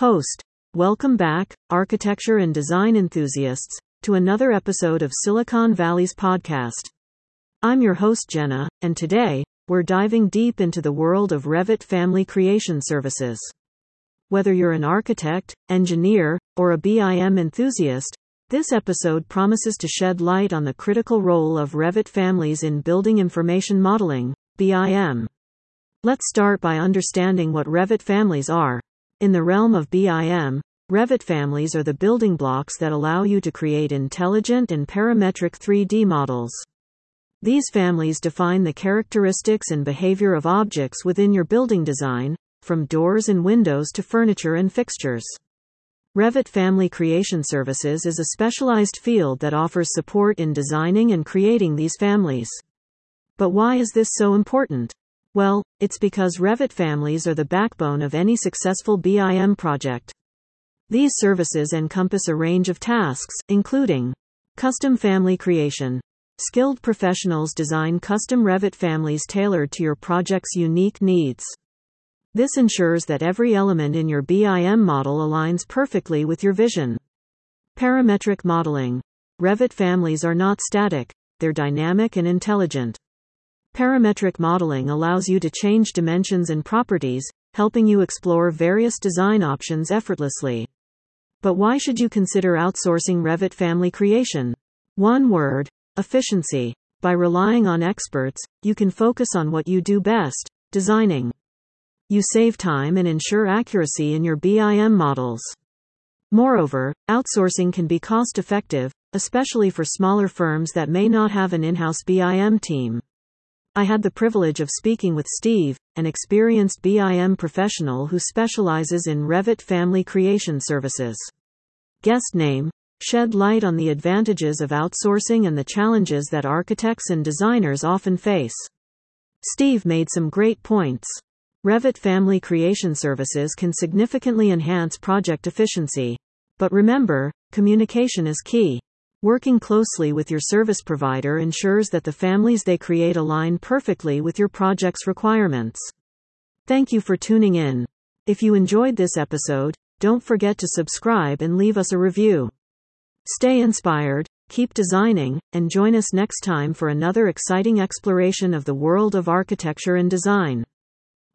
Host. Welcome back, architecture and design enthusiasts, to another episode of Silicon Valley's podcast. I'm your host Jenna, and today, we're diving deep into the world of Revit Family Creation Services. Whether you're an architect, engineer, or a BIM enthusiast, this episode promises to shed light on the critical role of Revit families in building information modeling, BIM. Let's start by understanding what Revit families are. In the realm of BIM, Revit families are the building blocks that allow you to create intelligent and parametric 3D models. These families define the characteristics and behavior of objects within your building design, from doors and windows to furniture and fixtures. Revit Family Creation Services is a specialized field that offers support in designing and creating these families. But why is this so important? Well, it's because Revit families are the backbone of any successful BIM project. These services encompass a range of tasks, including custom family creation. Skilled professionals design custom Revit families tailored to your project's unique needs. This ensures that every element in your BIM model aligns perfectly with your vision. Parametric modeling. Revit families are not static, they're dynamic and intelligent. Parametric modeling allows you to change dimensions and properties, helping you explore various design options effortlessly. But why should you consider outsourcing Revit family creation? One word efficiency. By relying on experts, you can focus on what you do best designing. You save time and ensure accuracy in your BIM models. Moreover, outsourcing can be cost effective, especially for smaller firms that may not have an in house BIM team. I had the privilege of speaking with Steve, an experienced BIM professional who specializes in Revit family creation services. Guest name shed light on the advantages of outsourcing and the challenges that architects and designers often face. Steve made some great points. Revit family creation services can significantly enhance project efficiency. But remember, communication is key. Working closely with your service provider ensures that the families they create align perfectly with your project's requirements. Thank you for tuning in. If you enjoyed this episode, don't forget to subscribe and leave us a review. Stay inspired, keep designing, and join us next time for another exciting exploration of the world of architecture and design.